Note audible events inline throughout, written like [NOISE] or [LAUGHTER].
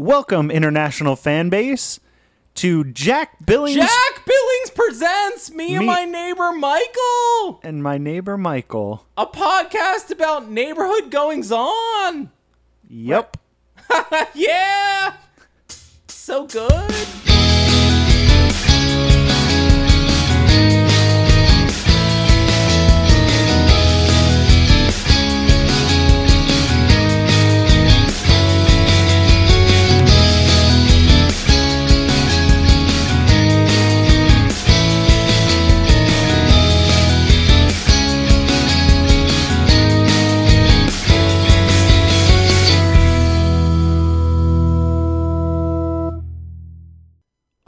Welcome, international fan base, to Jack Billings Jack Billings presents me, and Me- my neighbor Michael, and my neighbor Michael. a podcast about neighborhood goings on. Yep. [LAUGHS] yeah, so good.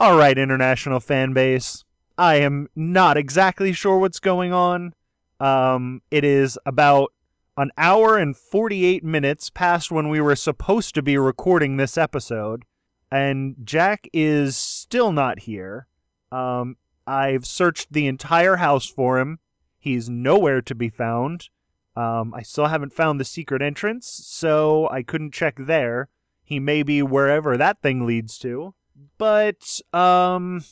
All right, international fan base. I am not exactly sure what's going on. Um, it is about an hour and 48 minutes past when we were supposed to be recording this episode, and Jack is still not here. Um, I've searched the entire house for him. He's nowhere to be found. Um, I still haven't found the secret entrance, so I couldn't check there. He may be wherever that thing leads to but um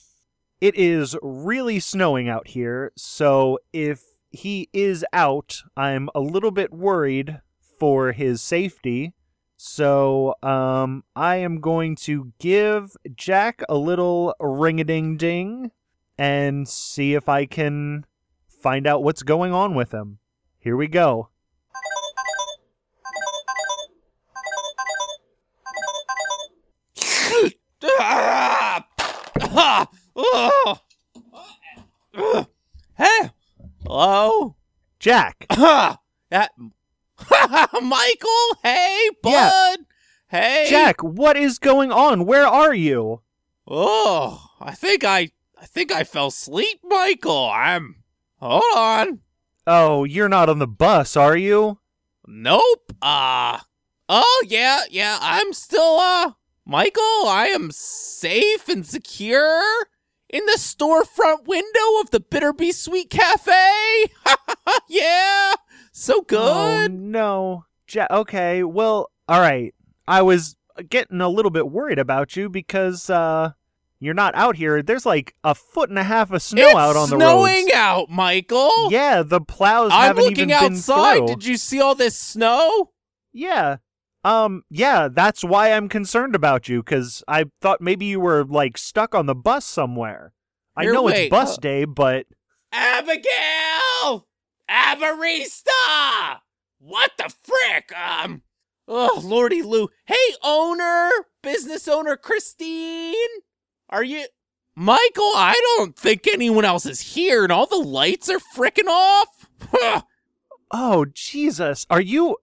it is really snowing out here so if he is out i'm a little bit worried for his safety so um i am going to give jack a little ring-a-ding-ding and see if i can find out what's going on with him here we go! [LAUGHS] Oh! Hey, hello. jack! That [LAUGHS] Michael. Hey, bud. Yeah. Hey, jack what is going on where are you Oh, I think I, I think I fell asleep, Michael. I'm. Hold on. oh you're not on the bus are you Nope. Uh Oh yeah, yeah. I'm still uh Michael, I am safe and secure in the storefront window of the Bitter Be Sweet Cafe. [LAUGHS] yeah. So good. Oh, good. no. Ja- okay, well, all right. I was getting a little bit worried about you because uh you're not out here. There's like a foot and a half of snow it's out on the road. snowing roads. out, Michael. Yeah, the plows I'm haven't looking even outside. Did you see all this snow? Yeah. Um yeah, that's why I'm concerned about you cuz I thought maybe you were like stuck on the bus somewhere. I know wait, it's bus day, but Abigail! Abarista! What the frick? Um, oh, Lordy Lou. Hey, owner, business owner Christine, are you. Michael, I don't think anyone else is here and all the lights are frickin' off. [LAUGHS] Oh Jesus, are you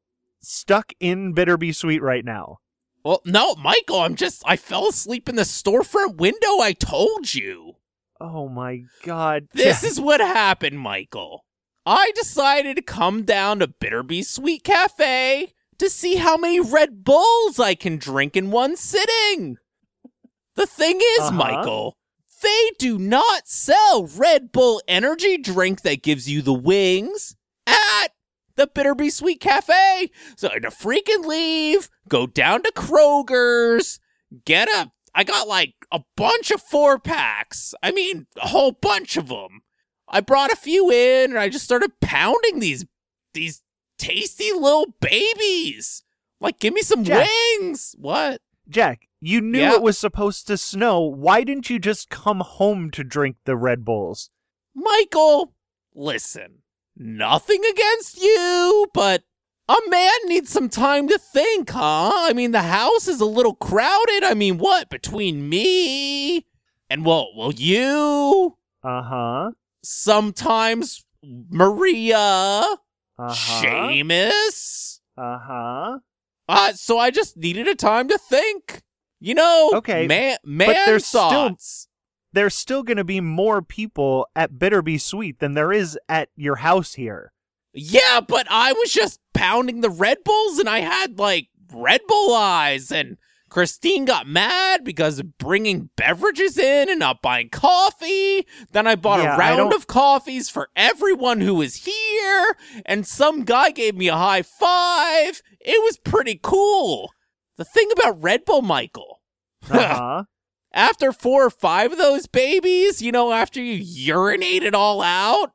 stuck in Bitter Be Sweet right now? well, no, Michael, I'm just. I fell asleep in the storefront window, I told you. Oh my god. This [LAUGHS] is what happened, Michael. I decided to come down to Bitterby Sweet Cafe to see how many Red Bulls I can drink in one sitting. The thing is, Uh-huh. Michael, they do not sell Red Bull energy drink that gives you the wings the Bitterby Sweet Cafe. So I had to freaking leave, go down to Kroger's, get a. I got like a bunch of four packs. I mean, a whole bunch of them. I brought a few in, and I just started pounding these these tasty little babies. Like, give me some Jack. wings. What? Jack, you knew Yeah. it was supposed to snow. Why didn't you just come home to drink the Red Bulls? Michael, listen, nothing against you, but a man needs some time to think, huh? I mean, the house is a little crowded. I mean, what between me and well, well, you Uh huh. sometimes Maria, Uh huh. Seamus. Uh huh. Uh, so I just needed a time to think. You know, Okay, man, man there's still- thoughts. There's still going to be more people at Bitter Be Sweet than there is at your house here. Yeah, but I was just pounding the Red Bulls and I had like Red Bull eyes and Christine got mad because of bringing beverages in and not buying coffee. Then I bought Yeah, a round of coffees for everyone who was here, and some guy gave me a high five. It was pretty cool. the thing about Red Bull, Michael, [LAUGHS] Uh-huh. After four or five of those babies, you know, after you urinate it all out,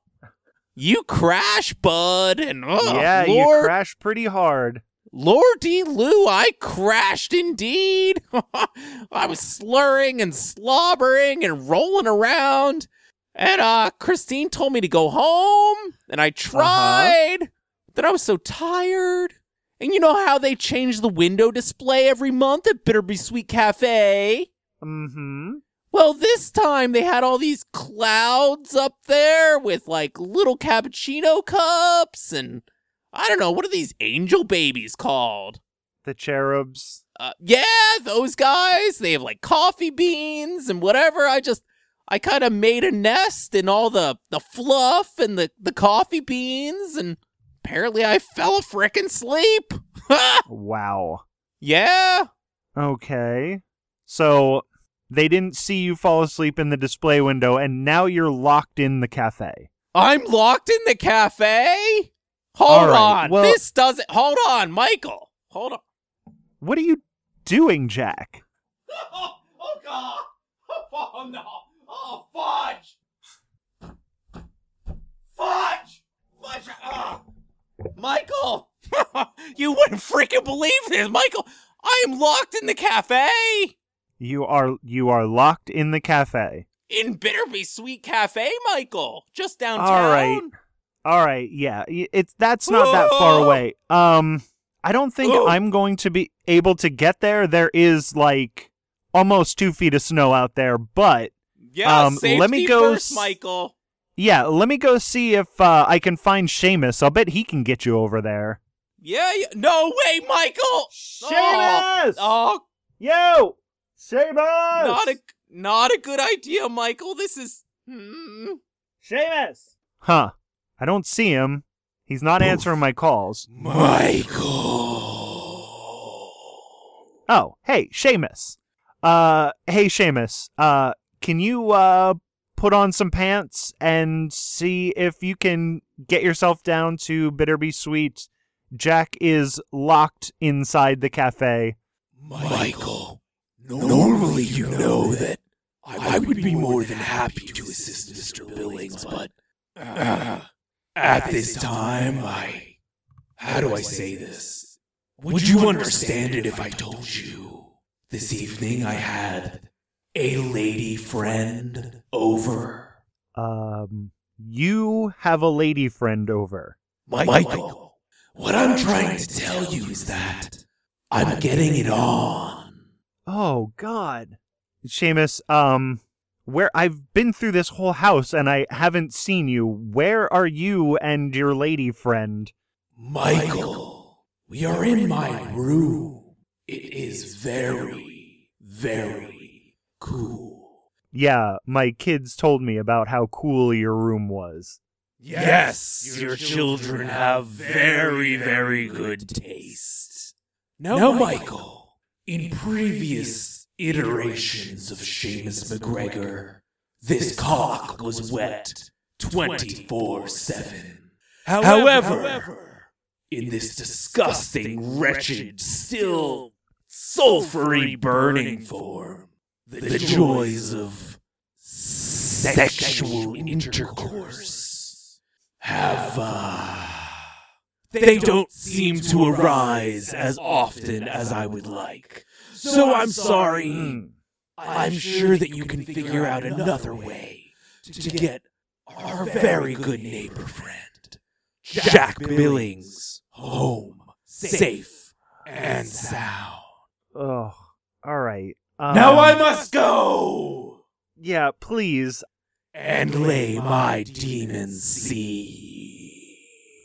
you crash, bud. And oh, yeah, Lord, you crash pretty hard. Lordy Lou, I crashed indeed. [LAUGHS] I was slurring and slobbering and rolling around. And uh Christine told me to go home, and I tried. Then I was so tired. And you know how they change the window display every month at Bitterby Sweet Cafe? Mm-hmm. Well, this time they had all these clouds up there with like little cappuccino cups and I don't know, what are these angel babies called? The cherubs. Uh, yeah, those guys. They have like coffee beans and whatever. I just, I kind of made a nest in all the the fluff and the the coffee beans, and apparently I fell a frickin' sleep. [LAUGHS] Wow. yeah, Okay. So they didn't see you fall asleep in the display window, and now you're locked in the cafe. I'm locked in the cafe. Hold right, on, well- this doesn't. Hold on, Michael. Hold on. What are you doing, Jack? Oh, [LAUGHS] oh God! Oh no! Oh fudge! Fudge! Fudge! Oh. Michael! [LAUGHS] you wouldn't freaking believe this, Michael! I am locked in the cafe! You are you are locked in the cafe. In Bitterby Sweet Cafe, Michael! Just downtown. All right. All right, yeah, it's that's not that far Oh. away. Um, I don't think Oh. I'm going to be able to get there. There is like almost two feet of snow out there, but Yeah, Um, let me go first, Michael. yeah, let me go see if uh, I can find Seamus. I'll bet he can get you over there. Yeah, yeah. No way, Michael! Seamus! Oh, Yo, Seamus! not a not a good idea, Michael. This is hmm. Seamus. Huh? I don't see him. He's not answering my calls. Michael. Oh, hey, Seamus. Uh, hey, Seamus. Uh, can you uh put on some pants and see if you can get yourself down to Bitterby Sweet? Jack is locked inside the cafe. Michael, normally you know that I would be more than happy to assist Mr. Billings, but uh, at this time, I. How do I say this? Would you understand it if I told you this evening I had a lady friend over? Um, you have a lady friend over. Michael, what I'm trying to tell you is that I'm getting it on. Oh God, Seamus. Um, where I've been through this whole house and I haven't seen you. Where are you and your lady friend? Michael, we are in my room. It is very, very cool. Yeah, my kids told me about how cool your room was. Yes, your children have very, very good taste. Now, Michael, in previous iterations of Seamus McGregor, this cock was wet 24 7. However, in this disgusting, wretched, still sulfury burning form, the joys of sexual intercourse have, uh, they don't seem to arise as often as I would like. So I'm sorry. I'm sure that you can figure out another way to get our very good neighbor friend, Jack Billings, home, safe and sound. Oh, all right. Um, Now I must go Yeah, please. and lay my demons seed.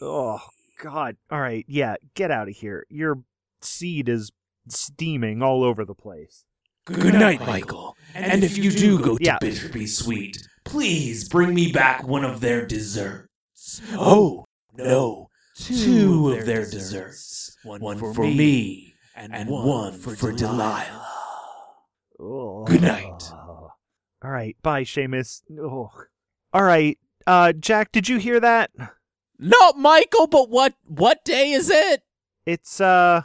Oh God. All right. Yeah, get out of here. Your seed is steaming all over the place. Good night, Michael. And if you do go to Yeah. Bitterby Sweet, please bring me back one of their desserts. Oh, no, two of their desserts. One for me and one for Delilah. Oh. Good night. All right. Bye, Seamus. Oh. All right. Uh, Jack, did you hear that? No, Michael, but what what day is it? It's uh,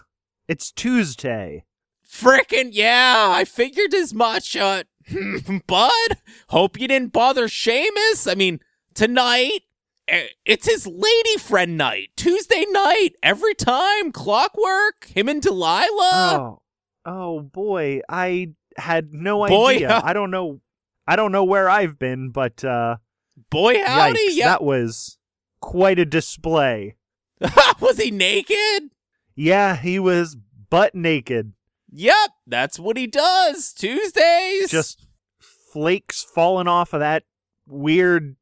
it's Tuesday. Frickin' yeah, I figured as much. Uh, [LAUGHS] Bud, hope you didn't bother Seamus. I mean, tonight, eh, it's his lady friend night. Tuesday night, every time, clockwork, him and Delilah. Oh, oh boy, I had no Boy, idea. [LAUGHS] I don't know. I don't know where I've been, but uh, Boy, howdy, yikes, yeah. that was quite a display. [LAUGHS] Was he naked? Yeah, he was butt naked, Yep, that's what he does. Tuesdays. just flakes falling off of that weird,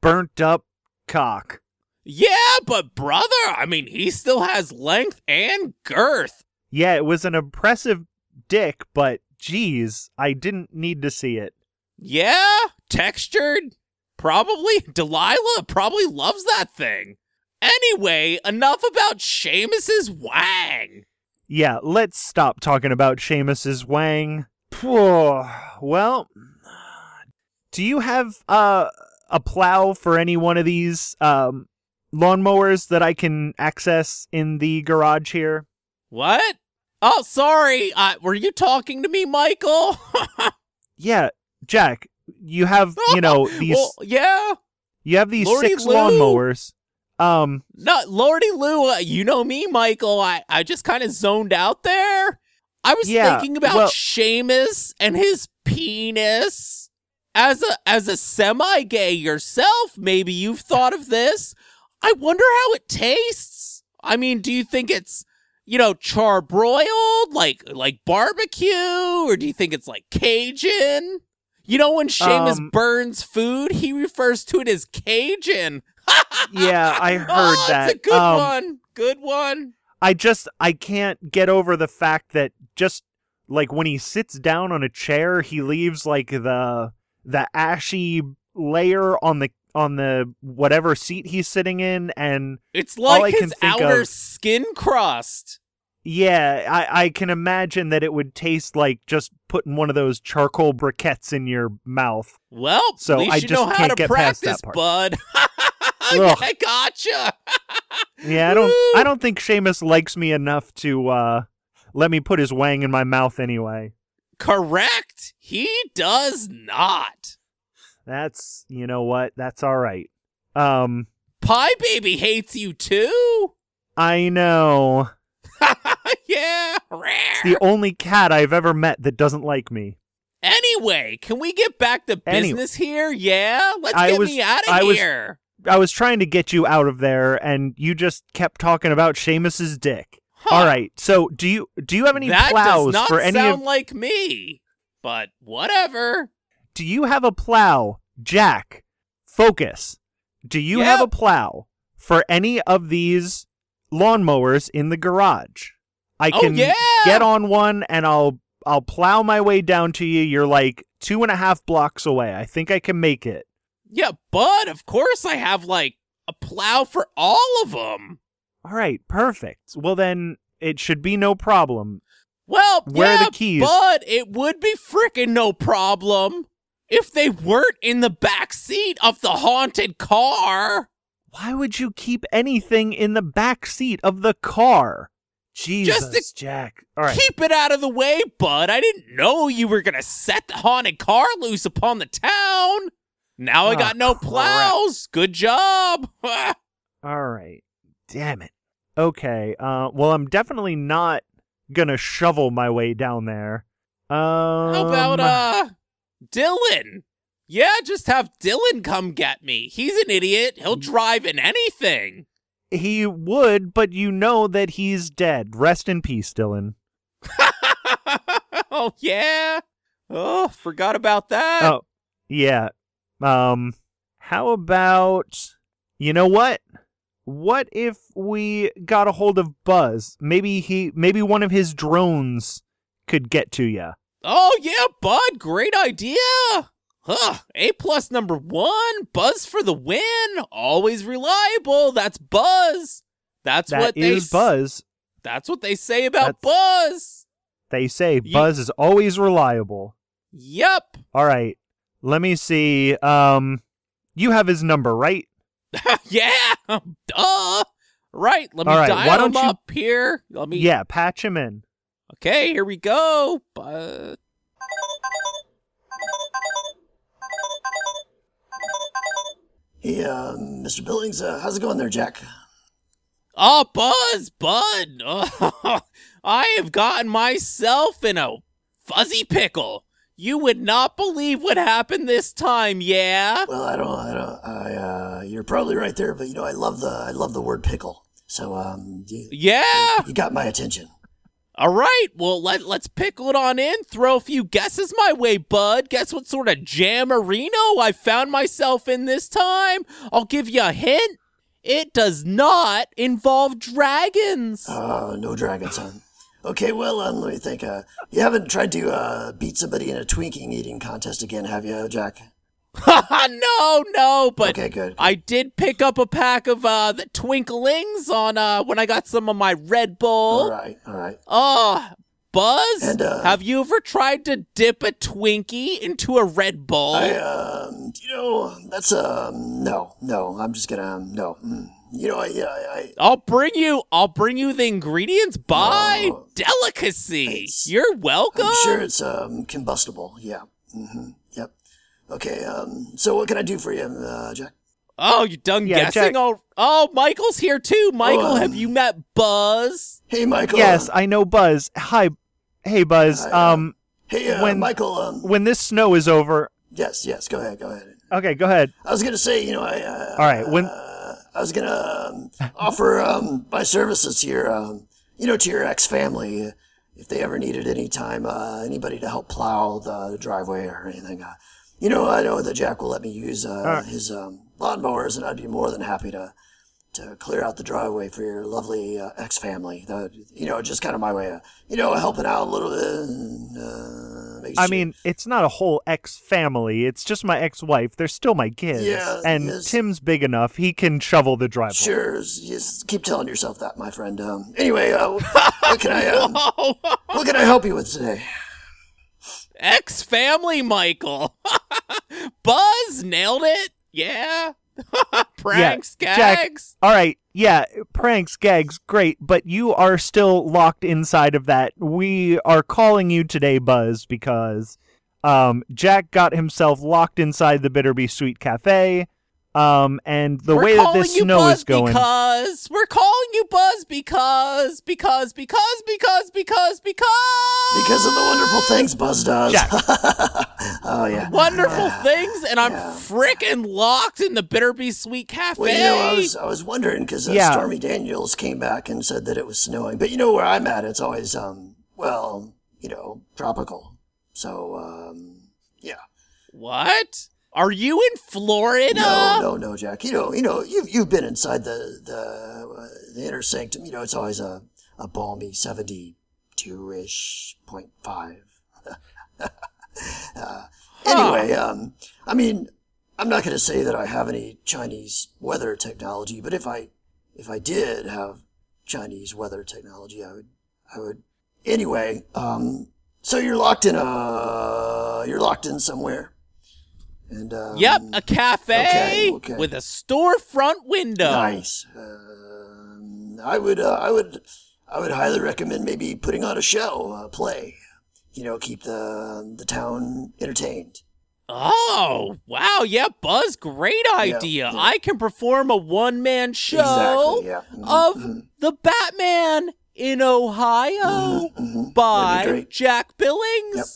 burnt up cock. Yeah, but brother, I mean, he still has length and girth. Yeah, it was an impressive dick, but geez, I didn't need to see it. Yeah, textured. Probably. Delilah probably loves that thing. Anyway, enough about Seamus's wang. Yeah, let's stop talking about Seamus's wang. Well, do you have uh, a plow for any one of these um, lawnmowers that I can access in the garage here? What? Oh, sorry. Uh, were you talking to me, Michael? [LAUGHS] Yeah, Jack, you have you [LAUGHS] know these Well, yeah. you have these Lordy six Lou. lawnmowers. Um, No, Lordy Lou, uh, you know me, Michael. I, I just kind of zoned out there. I was Yeah, thinking about well- Seamus and his penis. As a as a semi-gay yourself, maybe you've thought of this. I wonder how it tastes. I mean, do you think it's you know charbroiled, like like barbecue, or do you think it's like Cajun? You know, when Seamus Um, burns food, he refers to it as Cajun. [LAUGHS] Yeah, I heard oh, that. That's a good Um, one. Good one. I just I can't get over the fact that just like when he sits down on a chair, he leaves like the the ashy layer on the on the whatever seat he's sitting in and It's like his outer of- skin crust. yeah, I I can imagine that it would taste like just putting one of those charcoal briquettes in your mouth. Well, So at least I you just know how can't to get past practice, that part. bud. [LAUGHS] I gotcha. [LAUGHS] Yeah, I don't I don't think Seamus likes me enough to uh let me put his wang in my mouth anyway. Correct. He does not. That's you know what? That's all right. Um Pie Baby hates you too. I know. [LAUGHS] yeah. It's the only cat I've ever met that doesn't like me. Anyway, can we get back to business here? Yeah, let's I get was- me out of I was- here. I was trying to get you out of there and you just kept talking about Seamus's dick. Huh. All right. So, do you do you have any that plows does not for any sound of like me. But whatever. Do you have a plow? Jack, focus. Do you have a plow for any of these lawnmowers in the garage? I Oh, can yeah. get on one and I'll I'll plow my way down to you. You're like two and a half blocks away. I think I can make it. Yeah, but of course I have like a plow for all of them. All right, perfect. Well then it should be no problem. Well, Where are the keys? but it would be frickin' no problem if they weren't in the back seat of the haunted car. Why would you keep anything in the back seat of the car? Jesus, Just Jack. All right. Keep it out of the way, bud. I didn't know you were gonna set the haunted car loose upon the town. Now I Oh, got no crap. plows. Good job. [LAUGHS] All right. Damn it. Okay. Uh well I'm definitely not gonna shovel my way down there. Um How about uh Dylan? Yeah, just have Dylan come get me. He's an idiot. He'll drive in anything. He would, but you know that he's dead. Rest in peace, Dylan. [LAUGHS] oh yeah. Oh, forgot about that. Oh, yeah. Um how about you know what? What if we got a hold of Buzz? Maybe he maybe one of his drones could get to you. Oh yeah, bud, great idea. Huh, A plus number one, Buzz for the win. Always reliable. That's Buzz. That's That what they is Buzz. That's what they say about That's- Buzz. They say Ye- Buzz is always reliable. Yep. All right. Let me see. Um you have his number, right? [LAUGHS] yeah. Duh. Right. Let me All right, dial him you- up here. Let me. Yeah, patch him in. Okay, here we go. But Hey, uh, Mr. Billings, uh, how's it going there, Jack? oh, Buzz, Bud, oh, [LAUGHS] I have gotten myself in a fuzzy pickle. You would not believe what happened this time, yeah? Well, I don't, I don't, I, uh, you're probably right there, but you know, I love the, I love the word pickle. So, um, you, Yeah. you got my attention. All right. Well, let let's pickle it on in. Throw a few guesses my way, bud. Guess what sort of jamarino I found myself in this time? I'll give you a hint. It does not involve dragons. Uh, no dragons, son. Okay, well, um, let me think. Uh, you haven't tried to uh, beat somebody in a Twinkie eating contest again, have you, Jack? [LAUGHS] no, no, but Okay, good. I did pick up a pack of uh the twinklings on uh when I got some of my Red Bull. All right, all right. Oh, Buzz, And, uh, have you ever tried to dip a Twinkie into a Red Bull? I, um, you know, that's um, no, no. I'm just gonna, um, no. Mm. You know, I, yeah, I, I'll bring you. I'll bring you the ingredients by Oh. delicacy. You're welcome. I'm sure it's um combustible. Yeah. Mm-hmm. Yep. Okay. Um. So what can I do for you, uh, Jack? Oh, you done Yeah, guessing? Jack- Oh, oh, Michael's here too. Michael, Oh, um, have you met Buzz? Hey, Michael. Yes, I know Buzz. Hi. Hey Buzz. Hi, uh, Um hey, uh, when- Michael. Um. when this snow is over. Yes. Yes. Go ahead. Go ahead. Okay, go ahead. I was gonna say, you know, I. Uh, All right, when- uh, I was gonna um, offer um my services to your um you know to your ex family uh, if they ever needed any time uh, anybody to help plow the driveway or anything. Uh, you know, I know that Jack will let me use uh, right. his um, lawnmowers, and I'd be more than happy to to clear out the driveway for your lovely uh, ex family. You know, just kind of my way of you know helping out a little bit. And, uh, I mean, it's not a whole ex family. It's just my ex wife. They're still my kids. Yeah, and yes. Tim's big enough. He can shovel the driveway. Sure, just keep telling yourself that, my friend. Um, anyway, uh, what can I [LAUGHS] um, what can I help you with today? Ex family, Michael. [LAUGHS] Buzz nailed it. [LAUGHS] Yeah. Pranks, Jack- gags. All right. Yeah, pranks, gags, great, but you are still locked inside of that. We are calling you today, Buzz, because um, Jack got himself locked inside the Bitterby Sweet Cafe. Um, and the we're way that this snow Buzz is going. because we're calling you Buzz because because because because because because Because of the wonderful things Buzz does. Jack. [LAUGHS] oh yeah. wonderful things, and I'm Yeah. frickin' locked in the Bitterby Sweet Cafe. Well, you know, I was I was wondering because uh, Yeah. Stormy Daniels came back and said that it was snowing, but you know where I'm at, it's always um well you know tropical. So um yeah. what? Are you in Florida? No, no, no, Jack. You know, you know, you've you've been inside the the uh, the inner sanctum. You know, it's always a a balmy seventy two ish point five. [LAUGHS] uh, anyway, um, I mean, I'm not going to say that I have any Chinese weather technology, but if I if I did have Chinese weather technology, I would I would anyway. Um, so you're locked in a you're locked in somewhere. And um, Yep, a cafe okay, okay. with a storefront window. Nice. Um, I would, uh, I would, I would highly recommend maybe putting on a show, a play. You know, keep the the town entertained. Oh, wow. Yeah, Buzz, great idea. yeah. I can perform a one man show exactly. Yeah. Mhm, of mhm, the Batman in Ohio mhm. by That'd. Jack Billings. Yep.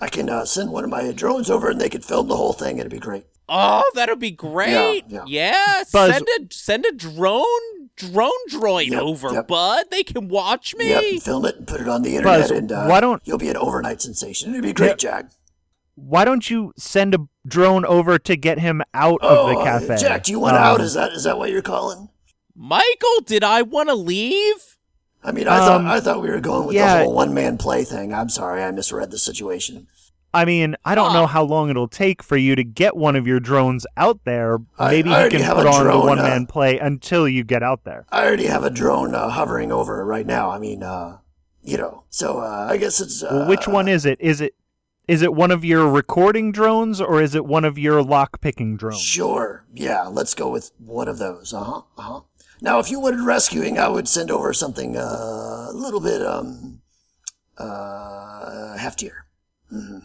Yep. I can uh, send one of my drones over, and they could film the whole thing. It'd be great. Oh, that'd be great. Yeah, Yeah, Buzz- send a send a drone drone droid Yep, over, yep. bud. They can watch me. Yep. Film it and put it on the internet, Buzz, and uh, why don't- you'll be an overnight sensation. It'd be great, Yep. Jack. Why don't you send a drone over to get him out Oh, of the uh, cafe? Jack, do you want Um, out? Is that is that what you're calling? Michael, did I want to leave? I mean, I Um, thought I thought we were going with yeah. the whole one man play thing. I'm sorry, I misread the situation. I mean, I don't Ah. know how long it'll take for you to get one of your drones out there. Maybe I you can have put a on the drone, one uh, man play until you get out there. I already have a drone uh, hovering over right now. I mean, uh, you know, so uh, I guess it's. Uh, Well, which one is it? Is it is it one of your recording drones or is it one of your lock picking drones? Sure. Yeah, let's go with one of those. Uh huh. Uh huh. Now, if you wanted rescuing, I would send over something uh, a little bit, um, uh, heftier.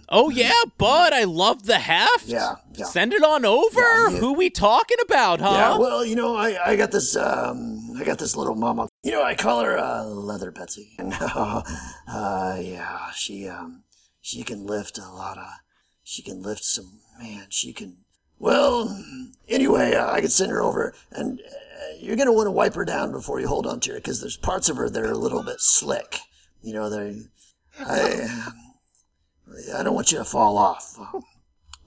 Oh yeah, bud, I love the heft. Yeah, yeah. Send it on over. Yeah, you- Who we talking about, huh? Yeah, well, you know, I, I got this um I got this little mama. You know, I call her uh, Leather Betsy. And [LAUGHS] uh, yeah, she um she can lift a lot of she can lift some man, she can Well, anyway, uh, I could send her over and uh, you're going to want to wipe her down before you hold on to her because there's parts of her that are a little bit slick. You know, they I I don't want you to fall off.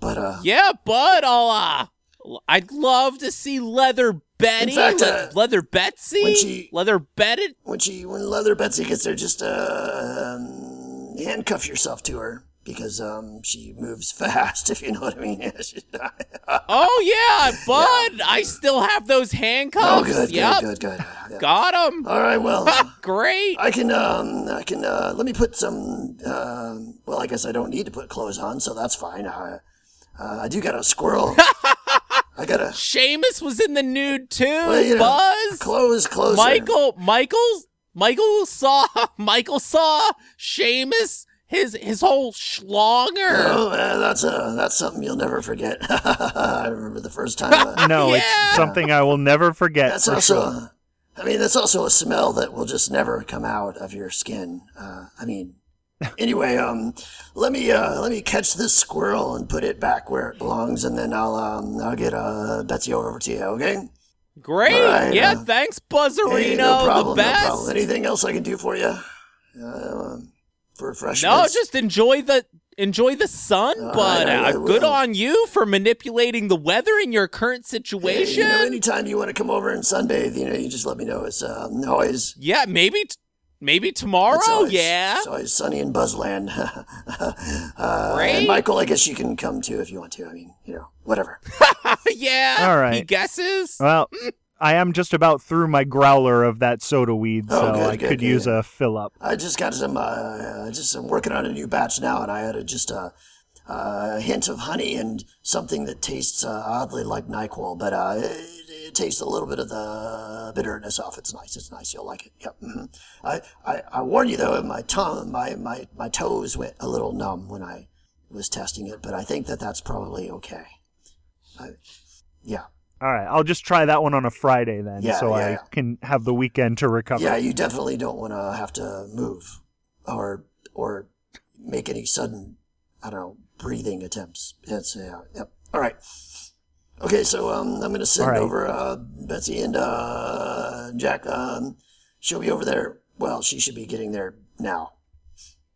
But uh yeah, bud, I'll uh I'd love to see Leather Betty, in fact, Le- uh, Leather Betsy, when she- Leather Betted. when she when leather betsy gets there just uh um, handcuff yourself to her because um she moves [LAUGHS] fast if you know what i mean [LAUGHS] Oh [LAUGHS] yeah, bud, I still have those handcuffs. oh good yep, good good good Yeah. got them. all right well Great. i can um i can uh let me put some um well i guess i don't need to put clothes on so that's fine uh, uh i do got a squirrel i got a Seamus was in the nude too. well, you know, Buzz, clothes clothes Michael, Michael's, Michael saw, Michael saw Seamus. His his whole schlonger. Oh, [LAUGHS] man, that's uh, that's something you'll never forget. [LAUGHS] I remember the first time. Uh, No, Yeah. it's something I will never forget. That's for also, sure. I mean, that's also a smell that will just never come out of your skin. Uh, I mean, [LAUGHS] anyway, um, let me uh, let me catch this squirrel and put it back where it belongs, and then I'll um, I'll get uh, Betsy over to you. Okay? Great. All right, yeah, uh, thanks, Buzzerino. Hey, no problem. the No best. problem. Anything else I can do for you? Uh, for refreshments? No, just enjoy the enjoy the sun, All but right, I- I uh, good will. on you for manipulating the weather in your current Hey, situation. you know, anytime you want to come over and sunbathe, you know, you just let me know. It's um, always yeah, maybe t- maybe tomorrow. It's always, yeah. It's always sunny in Buzzland. [LAUGHS] uh, Great. And Michael, I guess you can come too if you want to. I mean, you know, whatever. [LAUGHS] yeah. All right. He guesses. Well, I am just about through my growler of that soda weed, Oh, so good, I good, could good. use a fill up. I just got some, uh, just I'm working on a new batch now, and I had a, just a, a hint of honey and something that tastes uh, oddly like NyQuil, but uh, it, it tastes a little bit of the bitterness off. It's nice. It's nice. You'll like it. Yep. hmm I, I, I warn you though, my tongue, my, my, my toes went a little numb when I was testing it, but I think that that's probably okay. I, yeah. All right, I'll just try that one on a Friday then, Yeah, so yeah, I yeah. can have the weekend to recover. Yeah, you definitely don't want to have to move or or make any sudden, I don't know, breathing attempts. That's yeah, yep. All right. Okay, so um, I'm gonna send All right. over uh, Betsy and uh, Jack. Um, she'll be over there. Well, she should be getting there now.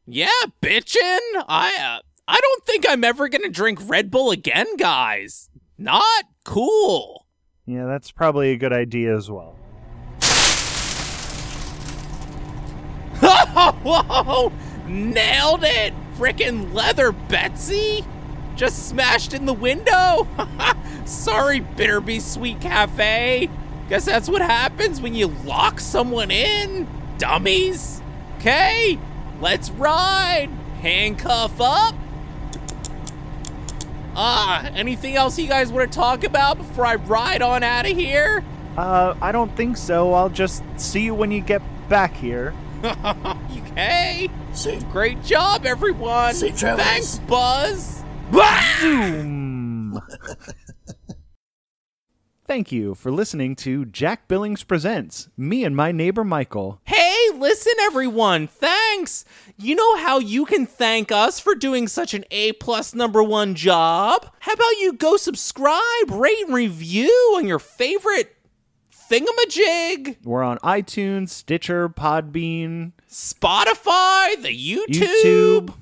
Yeah, bitchin'. I uh, I don't think I'm ever gonna drink Red Bull again, guys. Not cool. Yeah, that's probably a good idea as well. [LAUGHS] Whoa! Nailed it! Frickin' leather Betsy! Just smashed in the window! [LAUGHS] Sorry, Bitterbee Sweet Cafe! Guess that's what happens when you lock someone in, dummies! Okay, let's ride! Handcuff up! Ah, anything else you guys want to talk about before I ride on out of here? Uh, I don't think so. I'll just see you when you get back here. [LAUGHS] okay. Safe. Great job, everyone. Safe travels. Thanks, Buzz. Zoom. Thank you for listening to Jack Billings Presents Me and My Neighbor Michael. Hey, listen, everyone. Thanks. You know how you can thank us for doing such an A plus number one job? How about you go subscribe, rate, and review on your favorite thingamajig? We're on iTunes, Stitcher, Podbean, Spotify, the YouTube.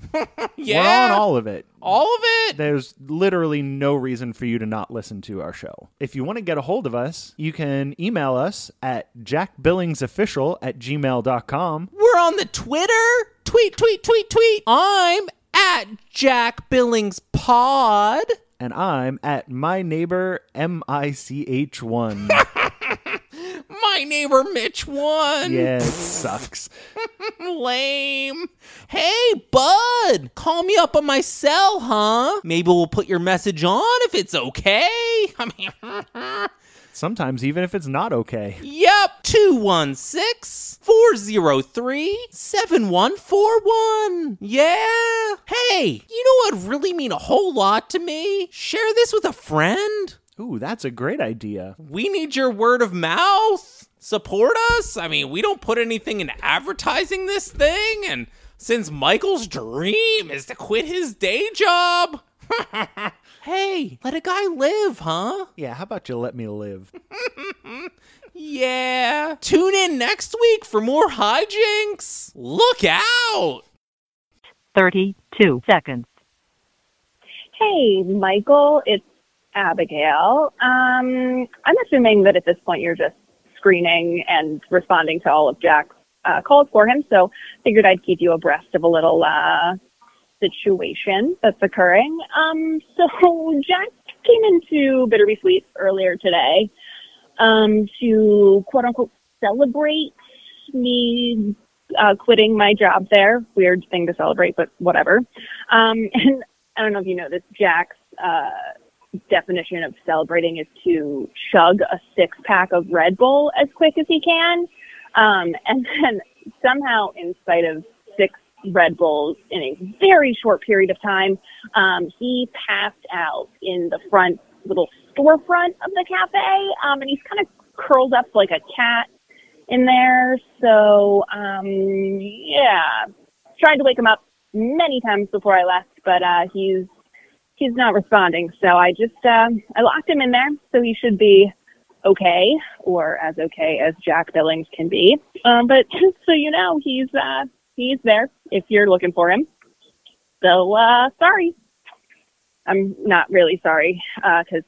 yeah. [LAUGHS] We're on all of it. all of it. There's literally no reason for you to not listen to our show. If you want to get a hold of us, you can email us at jackbillingsofficial at gmail.com. We're on the Twitter. Tweet, tweet, tweet, tweet. I'm at Jack Billings Pod. And I'm at my neighbor M-I-C-H-1. [LAUGHS] My neighbor Mitch won. yeah, it sucks. [LAUGHS] Lame. Hey, bud. Call me up on my cell, huh? Maybe we'll put your message on if it's okay. I [LAUGHS] mean, Sometimes even if it's not okay. Yep, 216 403 7141. Yeah. Hey, you know what really mean a whole lot to me? Share this with a friend. Ooh, that's a great idea. We need your word of mouth. Support us. I mean, we don't put anything in advertising this thing. And since Michael's dream is to quit his day job, [LAUGHS] hey, let a guy live, huh? Yeah, how about you let me live? [LAUGHS] Yeah. Tune in next week for more hijinks. Look out. 32 seconds. Hey, Michael, it's Abigail. Um, I'm assuming that at this point you're just screening and responding to all of Jack's uh, calls for him, so figured I'd keep you abreast of a little uh, situation that's occurring. Um, so Jack came into Bitterby Sweet earlier today um, to quote unquote celebrate me uh, quitting my job there. Weird thing to celebrate, but whatever. Um, [LAUGHS] and I don't know if you know this, Jack's uh, definition of celebrating is to chug a six pack of Red Bull as quick as he can. Um, and then somehow, in spite of six Red Bulls in a very short period of time, um, he passed out in the front little storefront of the cafe. Um, and he's kind of curled up like a cat in there. So, um, yeah, tried to wake him up many times before I left, but, uh, he's, he's not responding. So I just, um, I locked him in there. So he should be okay or as okay as Jack Billings can be. Um, but just [LAUGHS] so you know, he's, uh, he's there if you're looking for him. So, uh, sorry. I'm not really sorry, uh, cause it's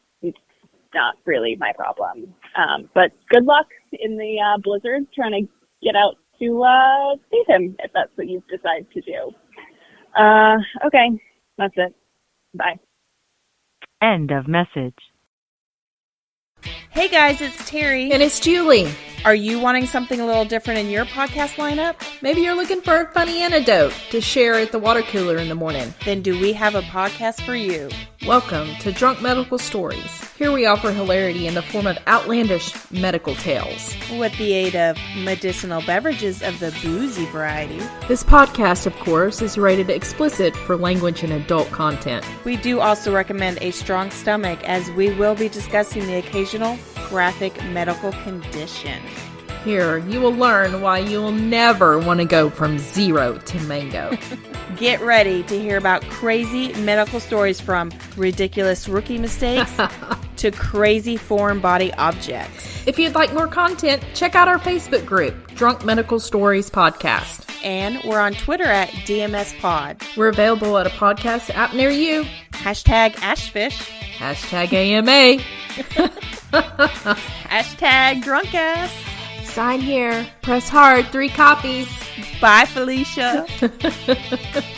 not really my problem. Um, but good luck in the uh, blizzard trying to get out to uh, save him if that's what you decide to do. Uh, okay, that's it. Bye. End of message. Hey guys, it's Terry. And it's Julie. Are you wanting something a little different in your podcast lineup? Maybe you're looking for a funny anecdote to share at the water cooler in the morning. Then do we have a podcast for you? Welcome to Drunk Medical Stories. Here we offer hilarity in the form of outlandish medical tales. With the aid of medicinal beverages of the boozy variety. This podcast, of course, is rated explicit for language and adult content. We do also recommend a strong stomach as we will be discussing the occasional graphic medical condition. Here, you will learn why you will never want to go from zero to mango. [LAUGHS] Get ready to hear about crazy medical stories from ridiculous rookie mistakes [LAUGHS] to crazy foreign body objects. if you'd like more content, check out our Facebook group, Drunk Medical Stories Podcast. And we're on Twitter at DMS Pod. We're available at a podcast app near you. Hashtag Ashfish. Hashtag AMA. [LAUGHS] [LAUGHS] Hashtag drunk ass. Sign here. Press hard. Three copies. Bye, Felicia. [LAUGHS]